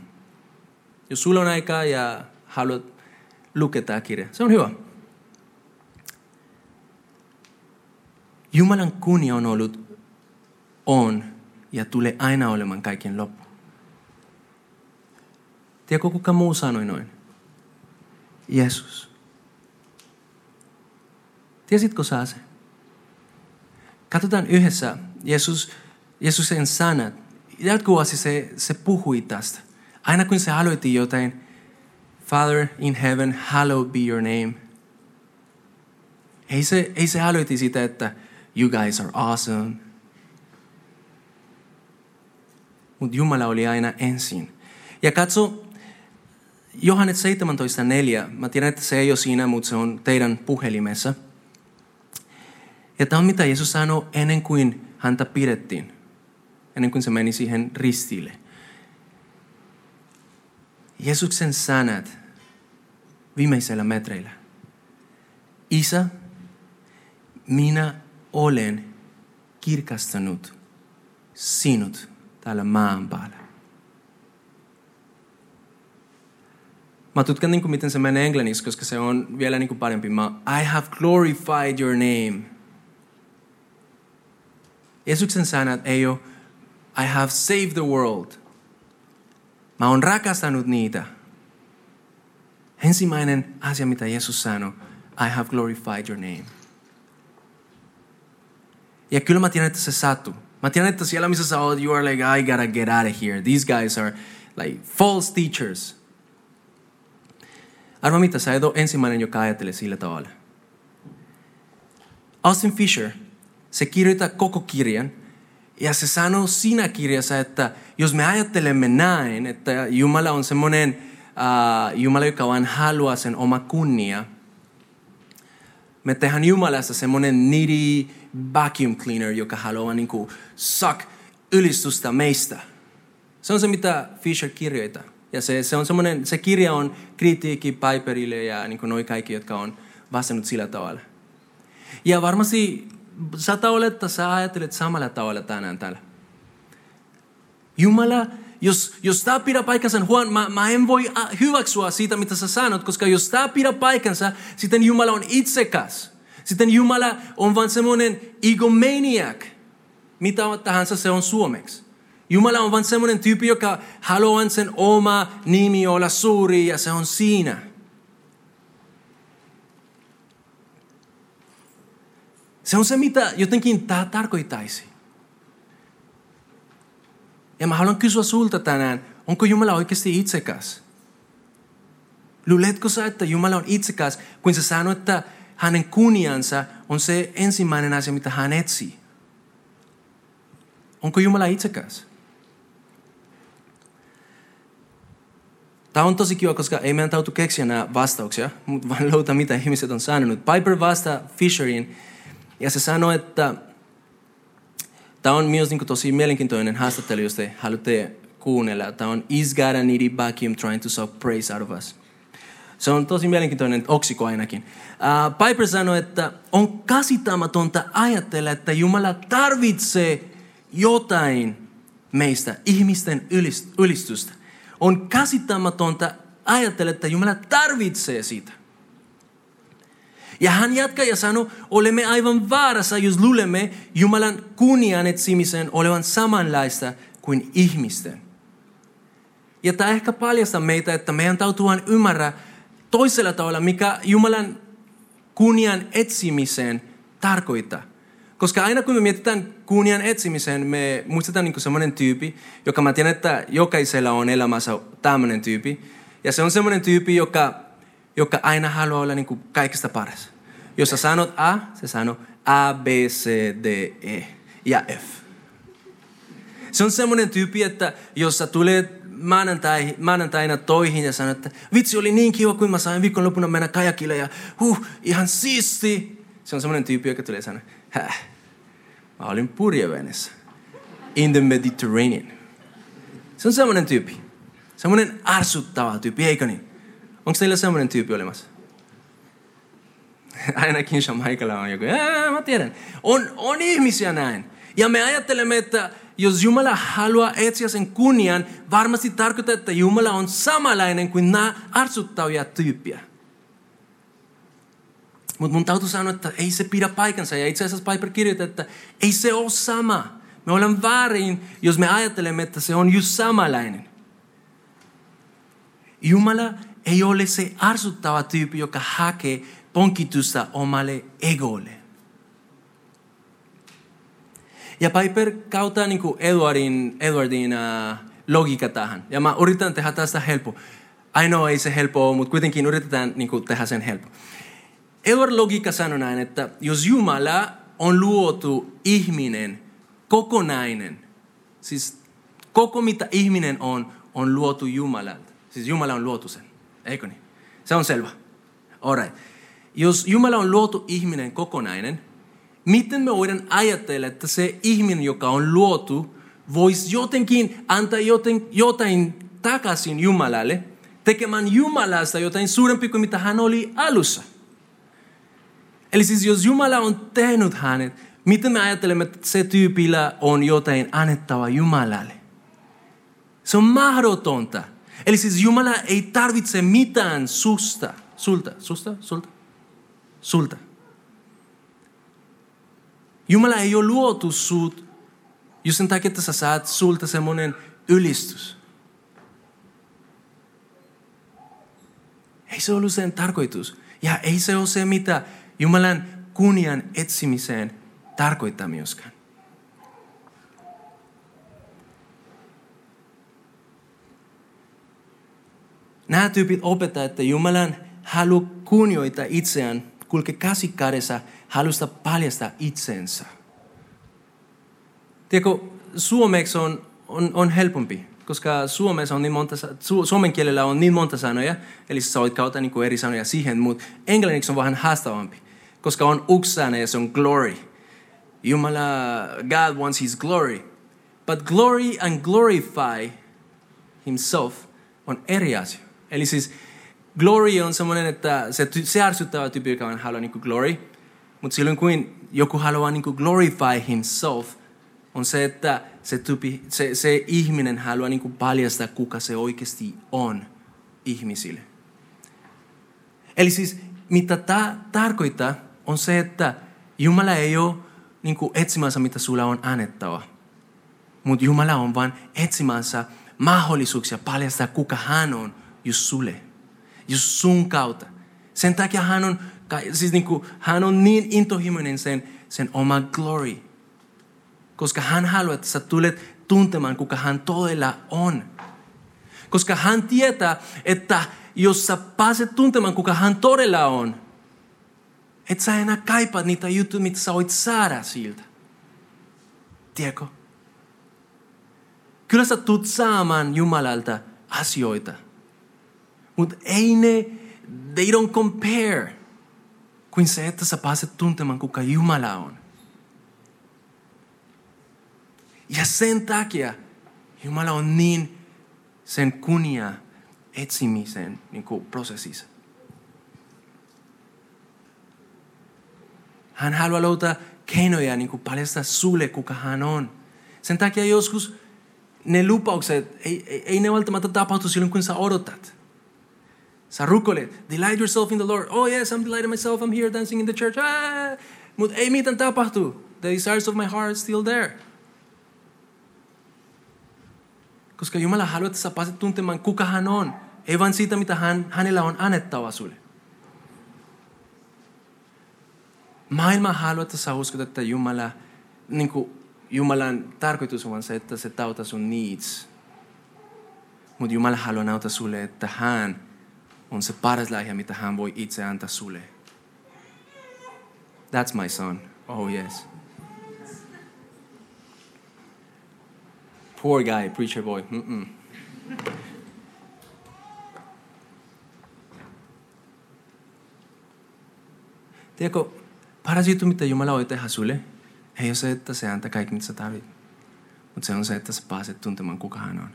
Jos sulla on aikaa ja haluat lukea tämä kirja, se on hyvä. Jumalan kunnia on ollut, on ja tulee aina olemaan kaiken loppu. Tiedätkö, kuka muu sanoi noin? Jeesus. Tiesitkö sä se? Katsotaan yhdessä Jeesus, Jeesuksen sanat. Jatkuvasti se, se puhui tästä. Aina kun se aloitti jotain, Father in heaven, hallowed be your name. Ei se, ei se aloitti sitä, että you guys are awesome. Mutta Jumala oli aina ensin. Ja katso, Johannes 17.4, mä tiedän, että se ei ole siinä, mutta se on teidän puhelimessa. Ja tämä on mitä Jeesus sanoi ennen kuin häntä pidettiin, ennen kuin se meni siihen ristille. Jeesuksen sanat viimeisellä metreillä. Isä, minä olen kirkastanut sinut täällä maan päällä. Mä tutkan niin kuin miten se menee englanniksi, koska se on vielä niin kuin parempi. Mä, I have glorified your name. Jeesuksen sanat ei ole I have saved the world. Mä oon rakastanut niitä. Ensimmäinen asia, mitä Jeesus sanoi, I have glorified your name. Ja kyllä mä tiedän, että se sattuu. Missä sä oot, you are like, I gotta get out of here. These guys are like false teachers. Arva mitä, sä et ole ensimmäinen, joka ajattelee sillä tavalla. Austin Fisher, se kirjoittaa koko kirjan, ja se sanoo siinä kirjassa, että jos me ajattelemme näin, että Jumala on semmoinen uh, Jumala, joka vain haluaa sen oma kunnia, me tehdään Jumalasta semmoinen needy vacuum cleaner, joka haluaa niin kuin suck ylistystä meistä. Se on se, mitä Fisher kirjoittaa. Ja se, se, on semmoinen, se kirja on kritiikki Piperille ja niin noi kaikki, jotka on vastannut sillä tavalla. Ja varmasti saattaa olla, että sä ajattelet samalla tavalla tänään täällä. Jumala, jos, jos tämä pidä paikkansa, Juan, mä, mä en voi hyväksyä siitä, mitä sä sanot, koska jos tämä pidä paikkansa, sitten Jumala on itsekäs. Sitten Jumala on vain semmoinen egomaniac. Mitä tahansa se on suomeksi. Jumala on vain semmoinen tyyppi, joka haluaa sen oma nimi olla suuri ja se on siinä. Se on se, mitä jotenkin tämä tarkoittaisi. Ja mä haluan kysyä sulta tänään, onko Jumala oikeasti itsekäs? Luuletko sä, että Jumala on itsekäs, kun se sanoo, että hänen kunniansa on se ensimmäinen asia, mitä hän etsii? Onko Jumala itsekäs? Tämä on tosi kiva, koska ei meidän tautu keksiä nämä vastauksia, mutta vaan löytää, mitä ihmiset on sanonut. Piper vastaa Fisherin ja se sanoi, että tämä on myös niin tosi mielenkiintoinen haastattelu, jos te haluatte kuunnella. Tämä on Is God a needy vacuum trying to suck praise out of us? Se on tosi mielenkiintoinen oksiko ainakin. Uh, Piper sanoi, että on käsittämätöntä ajatella, että Jumala tarvitsee jotain meistä, ihmisten ylistystä. On käsittämätöntä ajatella, että Jumala tarvitsee sitä. Ja hän jatkaa ja sanoo, olemme aivan vaarassa, jos luulemme Jumalan kunnian etsimisen olevan samanlaista kuin ihmisten. Ja tämä ehkä paljastaa meitä, että meidän täytyy ymmärrä toisella tavalla, mikä Jumalan kunnian etsimisen tarkoittaa. Koska aina kun me mietitään kunnian etsimisen, me muistetaan niin semmoinen tyyppi, joka mä tiedän, että jokaisella on elämässä tämmöinen tyyppi. Ja se on semmoinen tyyppi, joka, joka aina haluaa olla niin kaikista paras. Jos sä sanot A, se sanoo A, B, C, D, E ja F. Se on semmoinen tyyppi, että jos sä tulet maanantai, maanantaina toihin ja sanot, että vitsi oli niin kiva, kun mä sain viikonloppuna mennä kajakille ja huh, ihan siisti. Se on semmoinen tyyppi, joka tulee sanoa, häh, mä olin purjevenessä. In the Mediterranean. Se on semmoinen tyyppi. Semmoinen arsuttava tyyppi, eikö niin? Onko teillä semmoinen tyyppi olemassa? Ainakin Jamaikalla on joku, mä tiedän. On, on ihmisiä näin. Ja me ajattelemme, että jos Jumala haluaa etsiä sen kunnian, varmasti tarkoittaa, että Jumala on samanlainen kuin nämä arsuttavia tyyppiä. Mutta mun täytyy sanoa, että ei se pidä paikansa. Ja itse asiassa Piper kirjoittaa, että ei se ole sama. Me olemme väärin, jos me ajattelemme, että se on just samanlainen. Jumala ei ole se arsuttava tyyppi, joka hakee ponkitusta omalle egolle. Ja Piper kautta niin Edwardin, Edwardin uh, logiikka tähän. Ja mä yritän tehdä tästä helppo. Ainoa ei se helppo mutta kuitenkin yritetään niin kuin, tehdä sen helppo. Edward logiikka sanoo näin, että jos Jumala on luotu ihminen kokonainen, siis koko mitä ihminen on, on luotu Jumalalta. Siis Jumala on luotu sen, eikö niin? Se on selvä. Alright. Jos Jumala on luotu ihminen kokonainen, miten me voidaan ajatella, että se ihminen, joka on luotu, voisi jotenkin antaa joten, jotain takaisin Jumalalle, tekemään Jumalasta jotain suurempi kuin mitä hän oli alussa. Eli siis jos Jumala on tehnyt hänet, miten me ajattelemme, että se tyypillä on jotain annettava Jumalalle? Se on mahdotonta. Eli siis Jumala ei tarvitse mitään susta. Sulta. Susta? Sulta? Sulta. Jumala ei ole luotu sut just sen takia, että sä saat sulta semmoinen ylistys. Ei se ollut sen tarkoitus. Ja ei se ole se, mitä Jumalan kunnian etsimiseen tarkoittaa myöskään. Nämä tyypit opettaa, että Jumalan halu kunnioita itseään, kulke käsi kädessä, halusta paljastaa itsensä. Tiedätkö, suomeksi on, on, on helpompi, koska Suomessa on niin monta, su, suomen kielellä on niin monta sanoja, eli sä voit kautta niin kuin eri sanoja siihen, mutta englanniksi on vähän haastavampi, koska on yksi sana ja se on glory. Jumala, God wants his glory. But glory and glorify himself on eri asia. Eli siis glory on semmoinen, että se, se ärsyttävä tyyppi, joka haluaa niin glory. Mutta silloin kun joku haluaa niin glorify himself, on se, että se, tyyppi, se, se ihminen haluaa niin paljastaa, kuka se oikeasti on ihmisille. Eli siis mitä tämä tarkoittaa, on se, että Jumala ei ole niin etsimässä, mitä sulla on annettava. Mutta Jumala on vain etsimässä mahdollisuuksia paljastaa, kuka hän on just sulle. Just sun kautta. Sen takia hän on, siis niin kuin, hän on niin intohimoinen sen, sen oma glory. Koska hän haluaa, että sä tulet tuntemaan, kuka hän todella on. Koska hän tietää, että jos sä pääset tuntemaan, kuka hän todella on, et sä enää kaipaat niitä juttuja, mitä sä voit saada siltä. Tiedätkö? Kyllä sä tulet saamaan Jumalalta asioita. Mutta ei ne, they don't compare kuin se, että sä pääset tuntemaan, kuka Jumala on. Ja sen takia Jumala on niin sen kunnia etsimisen niin kuin prosessissa. Hän haluaa löytää keinoja niin kuin paljastaa sulle, kuka hän on. Sen takia joskus ne lupaukset, ei, ei, ei ne välttämättä tapahtu silloin, kun sä odotat. Sä rukoilet, delight yourself in the Lord. Oh yes, I'm delighting myself, I'm here dancing in the church. Ah! Mutta ei mitään tapahtu. The desires of my heart are still there. Koska Jumala haluaa, että sä pääset tuntemaan, kuka hän on. Ei vain siitä, mitä hän, hänellä on annettava sulle. Maailma haluaa, että sä uskot, että Jumala, niin kuin Jumalan tarkoitus on se, että se tauta sun needs. Mutta Jumala haluaa näyttää sulle, että hän on se paras lahja, mitä hän voi itse antaa sulle. That's my son. Oh yes. Poor guy, preacher boy. Mm-mm. Tiedätkö, paras juttu, mitä Jumala voi tehdä sulle, ei ole se, että se antaa kaikki, mitä sä tarvit. Mutta se on se, että sä pääset tuntemaan, kuka hän on.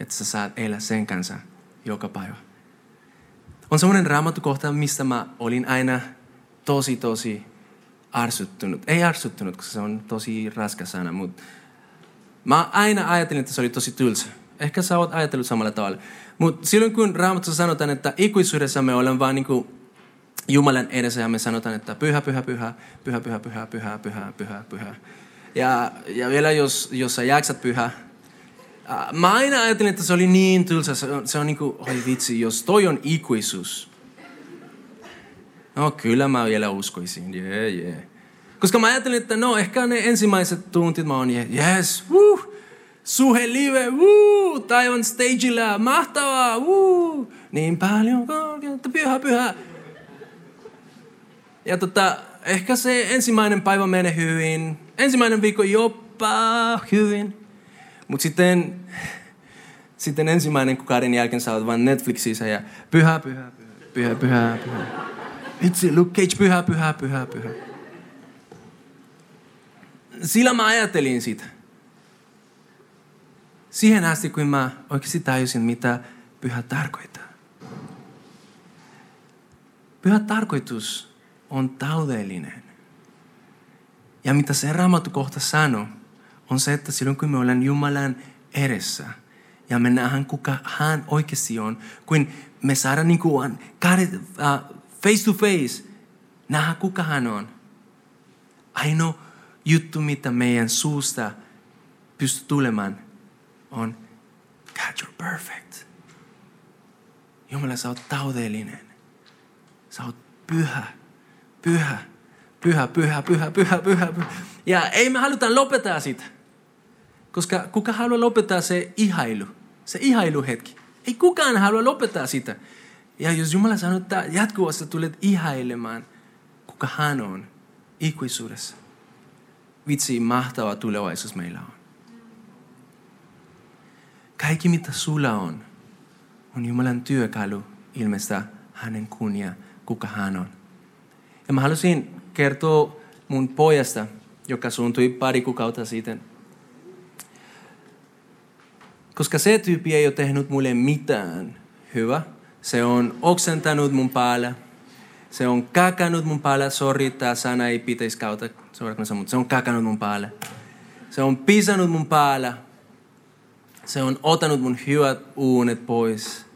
Että sä saat elää sen kanssa joka päivä. On semmoinen raamattu kohta, mistä mä olin aina tosi, tosi arsuttunut. Ei arsuttunut, koska se on tosi raskas sana, mutta mä aina ajattelin, että se oli tosi tylsä. Ehkä sä oot ajatellut samalla tavalla. Mutta silloin kun Raamatussa sanotaan, että ikuisuudessa me olemme vaan niin Jumalan edessä ja me sanotaan, että pyhä, pyhä, pyhä, pyhä, pyhä, pyhä, pyhä, pyhä, pyhä, pyhä. Ja, ja vielä jos, jos sä jaksat pyhä, mä aina ajattelin, että se oli niin tylsä. Se on, se on niin kuin, oi vitsi, jos toi on ikuisuus. No kyllä mä vielä uskoisin, jee, yeah, jee. Yeah. Koska mä ajattelin, että no ehkä ne ensimmäiset tuntit mä oon, yes, woo, suhe live, woo, taivaan stageilla, mahtavaa, woo, niin paljon korkeutta, pyhä, pyhä. Ja tota, ehkä se ensimmäinen päivä menee hyvin, ensimmäinen viikko jopa hyvin. Mutta sitten, sitten ensimmäinen kuukauden jälkeen sä oot Netflixissä ja pyhä, pyhä, pyhä, pyhä, pyhä, pyhä. Vitsi, Luke Cage, pyhä, pyhä, pyhä, pyhä. Sillä mä ajattelin sitä. Siihen asti, kun mä oikeasti tajusin, mitä pyhä tarkoittaa. Pyhä tarkoitus on taloudellinen. Ja mitä se raamattu kohta sanoo, on se, että silloin kun me ollaan Jumalan edessä ja me nähdään kuka hän oikeasti on, kun me saadaan niin kuin uh, face to face, nähdä kuka hän on. Ainoa juttu, mitä meidän suusta pystyy tulemaan, on God, you're perfect. Jumala, sä oot taudellinen. Sä oot pyhä, pyhä, pyhä, pyhä, pyhä, pyhä, pyhä. pyhä. Ja ei me haluta lopettaa sitä. Koska kuka haluaa lopettaa se ihailu, se ihailuhetki. Ei kukaan halua lopettaa sitä. Ja jos Jumala sanoo, että jatkuvasti tulet ihailemaan, kuka hän on ikuisuudessa. Vitsi, mahtava tulevaisuus meillä on. Kaikki mitä sulla on, on Jumalan työkalu ilmeistä hänen kunnia, kuka hän on. Ja mä halusin kertoa mun pojasta, joka suuntui pari kuukautta sitten. Koska se tyyppi ei ole tehnyt mulle mitään hyvä. Se on oksentanut mun päällä. Se on kakannut mun päällä. Sori, tämä sana ei pitäisi kautta mutta se on kakannut mun päällä. Se on pisannut mun päällä. Se on ottanut mun hyvät uunet pois.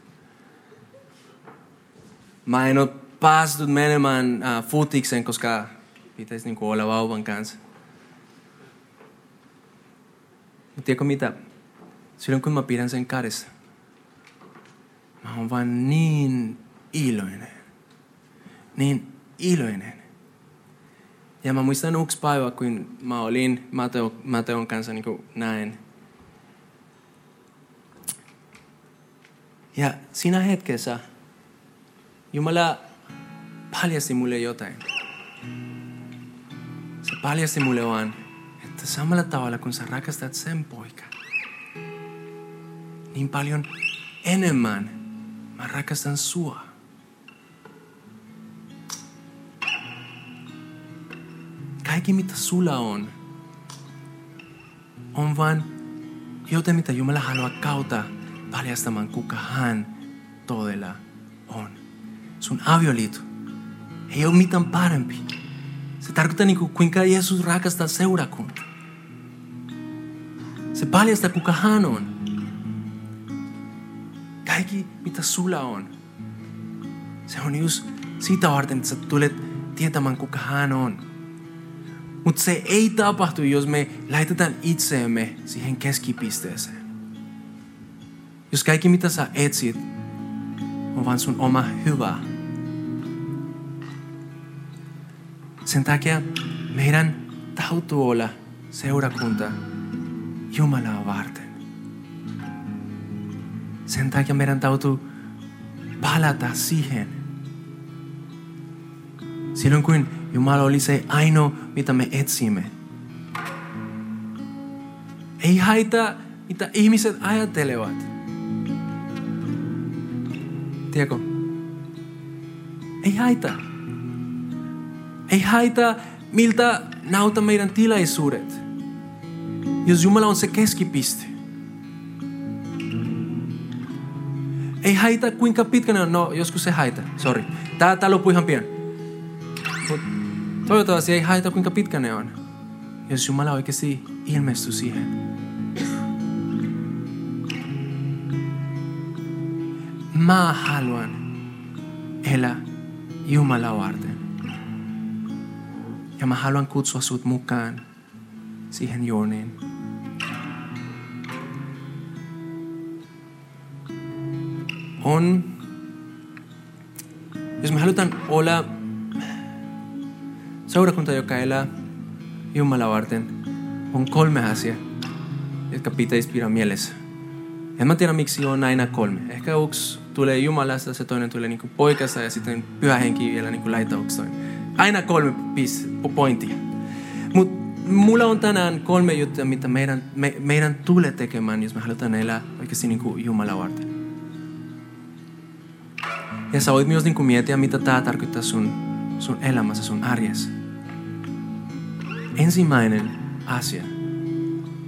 Mä en ole päässyt menemään äh, futiksen, koska pitäisi niinku olla vauvan kanssa. Mutta tiedätkö mitä? Silloin kun mä pidän sen kädessä, mä oon vain niin iloinen. Niin iloinen. Ja mä muistan yksi päivä, kun mä olin Mateo, Mateon kanssa niin näin. Ja siinä hetkessä Jumala paljasti mulle jotain. Se paljasti mulle vaan, että samalla tavalla kun sä rakastat sen poika, niin paljon enemmän mä rakastan sua. Kaikki mitä sulla on, on vain jotain, mitä Jumala haluaa kautta paljastamaan, kuka hän todella on. Sun avioliitto ei ole mitään parempi. Se tarkoittaa niin kuin, kuinka Jeesus rakastaa seurakunta. Se paljastaa, kuka hän on. Kaikki, mitä sulla on, se on just siitä varten, että sä tulet tietämään, kuka hän on. Mutta se ei tapahtu, jos me laitetaan itseemme siihen keskipisteeseen. Jos kaikki, mitä sä etsit, on vain sun oma hyvä. Sen takia meidän täytyy olla seurakunta Jumalaa varten. Sen takia meidän täytyy palata siihen. Silloin kun Jumala oli se ainoa, mitä me etsimme. Ei haita, mitä ihmiset ajattelevat. Tiedätkö? Ei haita. Ei haita, miltä näytä meidän tilaisuudet. Jos Jumala on se keskipiste. Ei haita kuinka pitkänä on. No, joskus se haita. Sorry. Tää, tää loppui ihan pian. Mut toivottavasti ei haita kuinka pitkä ne on, jos Jumala oikeasti ilmestyy siihen. Mä haluan elää Jumala varten. Ja mä haluan kutsua sut mukaan siihen juoniin. On, jos me halutaan olla seurakunta, joka elää Jumala varten, on kolme asiaa, jotka pitäisi pidä mielessä. En mä tiedä, miksi on aina kolme. Ehkä yksi tulee Jumalasta, se toinen tulee niin poikasta ja sitten pyhä henki vielä niin laitauksesta. Aina kolme piece, pointtia. Mutta mulla on tänään kolme juttuja, mitä meidän, me, meidän tulee tekemään, jos me halutaan elää oikeasti niin kuin Jumala varten. Ja sä voit myös niin kuin miettiä, mitä tämä tarkoittaa sun, sun elämässä, sun arjessa. Ensimmäinen asia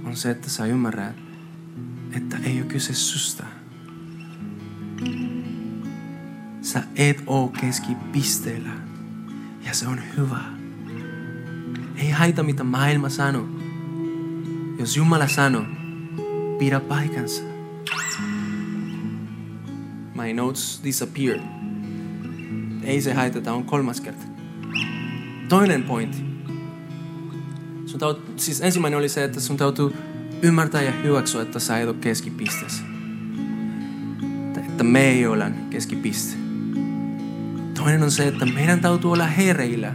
on se, että sä ymmärrät, että ei ole kyse susta. Sä et oo keskipisteellä. Ja se on hyvä. Ei haita mitä maailma sanoo. Jos Jumala sanoo, pidä paikansa. Notes disappeared. Ei se haita, tämä on kolmas kerta. Toinen pointti. Sun taut, siis ensimmäinen oli se, että sun täytyy ymmärtää ja hyväksyä, että sä et ole keskipisteessä. Että me ei ole keskipiste. Toinen on se, että meidän täytyy olla hereillä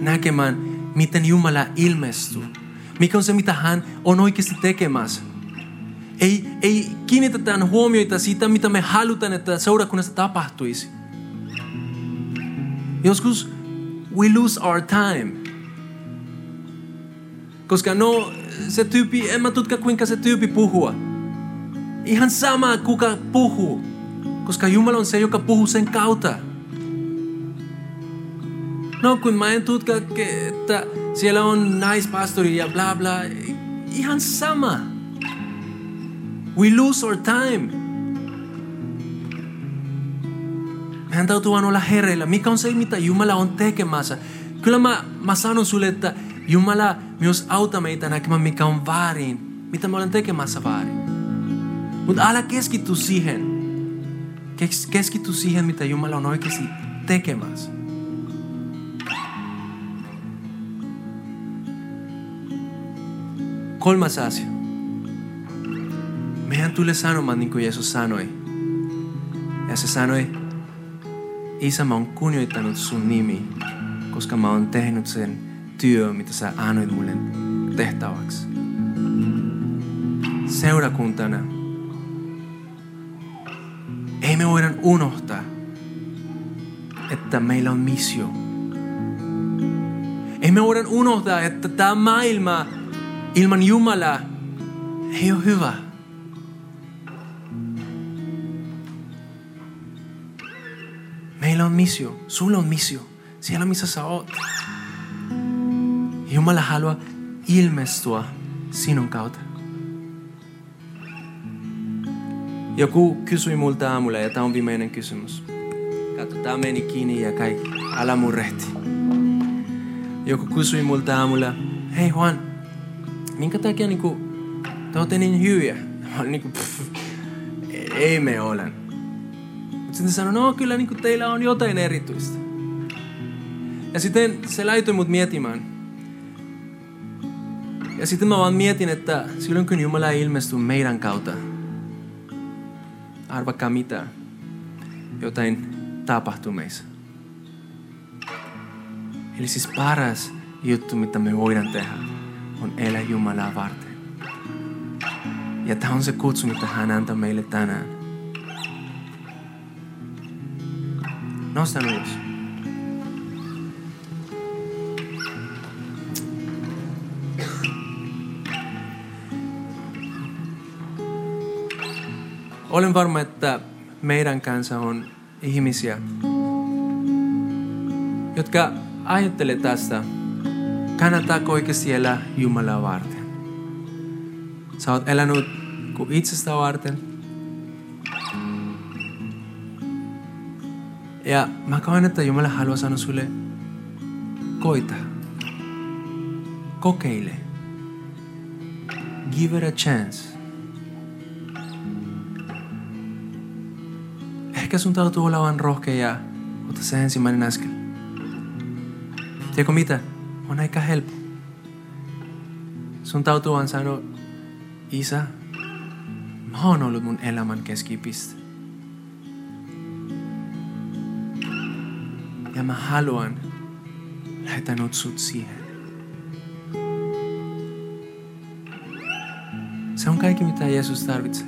näkemään, miten Jumala ilmestyy. Mikä on se, mitä hän on oikeasti tekemässä. Ei, ei kiinnitetään huomioita siitä, mitä me halutaan, että seurakunnassa tapahtuisi. Joskus we lose our time. Koska no, se tyyppi, en mä tutka kuinka se tyyppi puhua. Ihan sama kuka puhuu. Koska Jumala on se, joka puhuu sen kautta. No kun mä en tutka, että siellä on naispastori ja bla bla. Ihan sama. We lose our time. Meidän täytyy vaan olla hereillä. Mikä on se, mitä Jumala on tekemässä? Kyllä mä, mä sanon sulle, että Jumala myös auta meitä näkemään, mikä on väärin. Mitä me olemme tekemässä väärin. Mutta älä keskitty siihen. Keskitty siihen, mitä Jumala on oikeasti tekemässä. Kolmas asia. Meidän tulee sanomaan Jeesus sanoi. Ja se sanoi, Isä, mä oon kunnioittanut sun nimi, koska mä oon tehnyt sen työ, mitä sä annoit mulle tehtäväksi. Seurakuntana ei me voida unohtaa, että meillä on missio. Ei me voida unohtaa, että tämä maailma ilman Jumalaa ei ole hyvä. Meillä on missio. Sulla on missio. Siellä missä sä oot. Jumala haluaa ilmestyä sinun kautta. Joku kysyi multa aamulla, ja tämä on viimeinen kysymys. Katso, tämä meni kiinni ja kaikki. Älä murrehti. Joku kysyi multa aamulla, hei Juan, minkä takia niinku, te olette niin hyviä? Mä olin niinku, pff, ei me ole. Mutta sitten sanoi, no kyllä niinku teillä on jotain erityistä. Ja sitten se laitoi mut miettimään. Ja sitten mä vaan mietin, että silloin kun Jumala ilmestyy meidän kautta, arvakaa mitä, jotain tapahtuu meissä. Eli siis paras juttu, mitä me voidaan tehdä, on elää Jumalaa varten. Ja tämä on se kutsu, mitä hän antaa meille tänään. Nostan ylös. Olen varma, että meidän kanssa on ihmisiä, jotka ajattelee tästä, kannattaako oikeasti elää Jumalaa varten. Sä oot elänyt kuin itsestä varten. Jumala haluaa sanoa sulle, koita. Kokeile. Give it a chance. Ehkä sun täytyy olla vain rohkea ja ota se ensimmäinen askel. Tiedätkö mitä? On aika helppo. Sun täytyy vaan sanoa, Isä, mä oon ollut mun elämän keskipiste. Ja mä haluan lähettänyt sut siihen. Se on kaikki, mitä Jeesus tarvitsee.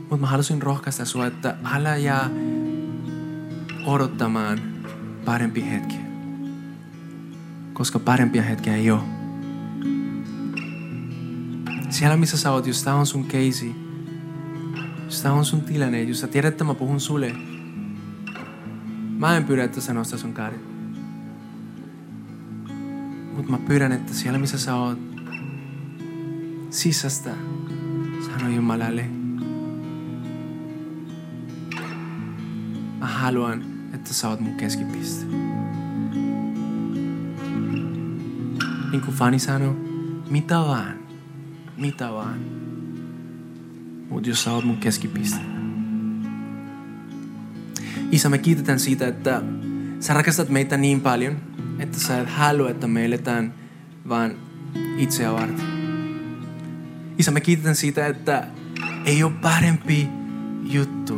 Mutta mä halusin rohkaista sua, että älä jää odottamaan parempi hetki. Koska parempia hetkiä ei ole. Siellä missä sä oot, jos tää on sun keisi, tää on sun tilanne, jos sä tiedät, että mä puhun sulle, mä en pyydä, että sä nostaa sun kädet. Mutta mä pyydän, että siellä missä sä oot, sisästä sano Jumalalle, mä haluan, että sä oot mun keskipiste. Niin kuin Fanny sanoi, mitä vaan, mitä vaan. Mutta jos sä oot mun keskipiste. Isä, me kiitetään siitä, että sä rakastat meitä niin paljon, että sä et halua, että me eletään vaan itseä varten. Isä, me kiitetään siitä, että ei ole parempi juttu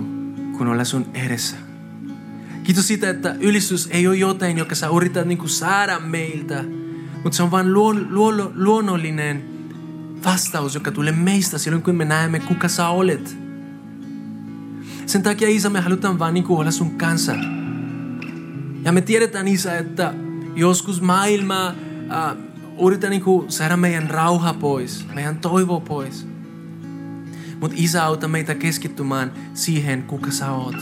kuin olla sun edessä. Kiitos siitä, että ylistys ei ole jotain, joka sä yrität niin saada meiltä, mutta se on vain luon, luon, luonnollinen vastaus, joka tulee meistä silloin, kun me näemme, kuka sä olet. Sen takia, Isä, me halutaan vaan niin olla sun kanssa. Ja me tiedetään, Isä, että joskus maailma äh, yrittää niin saada meidän rauha pois, meidän toivo pois. Mutta Isä, auta meitä keskittymään siihen, kuka sä oot.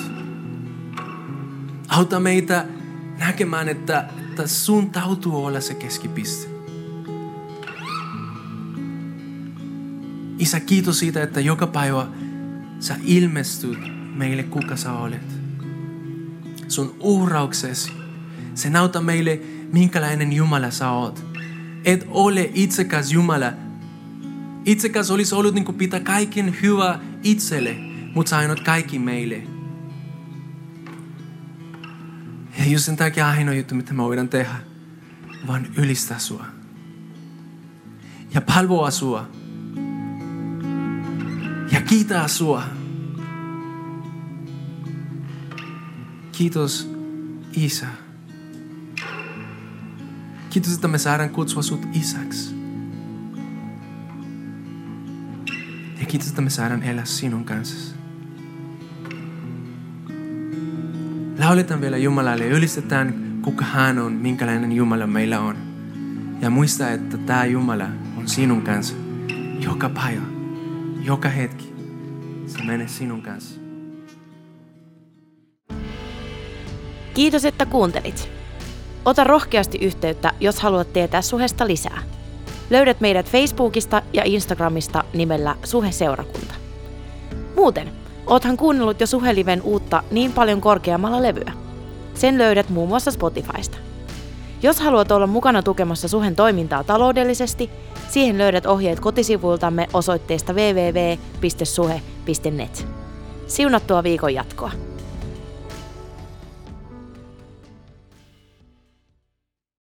Auta meitä näkemään, että, että sun täytyy olla se keskipiste. Isä, kiitos siitä, että joka päivä sä ilmestyt meille, kuka sä olet. Sun uhrauksesi, se näyttää meille, minkälainen Jumala sä oot. Et ole itsekäs Jumala. Itsekäs olisi ollut niin kuin pitää kaiken hyvä itselle, mutta sä annat kaikki meille. Ja just sen takia ainoa juttu, mitä me voidaan tehdä, vaan ylistää sua. Ja palvoa sua. Ja kiitää sua. Kiitos Isä. Kiitos, että me saadaan kutsua sut isäksi. Ja kiitos, että me saadaan elää sinun kanssasi. Lauletaan vielä Jumalalle ja ylistetään, kuka hän on, minkälainen Jumala meillä on. Ja muista, että tämä Jumala on sinun kanssa joka päivä, joka hetki. Se menee sinun kanssa. Kiitos, että kuuntelit. Ota rohkeasti yhteyttä, jos haluat tietää suhesta lisää. Löydät meidät Facebookista ja Instagramista nimellä Suhe-seurakunta. Muuten, oothan kuunnellut jo Suheliven uutta niin paljon korkeammalla levyä. Sen löydät muun muassa Spotifysta. Jos haluat olla mukana tukemassa Suhen toimintaa taloudellisesti, siihen löydät ohjeet kotisivuiltamme osoitteesta www.suhe.net. Siunattua viikon jatkoa!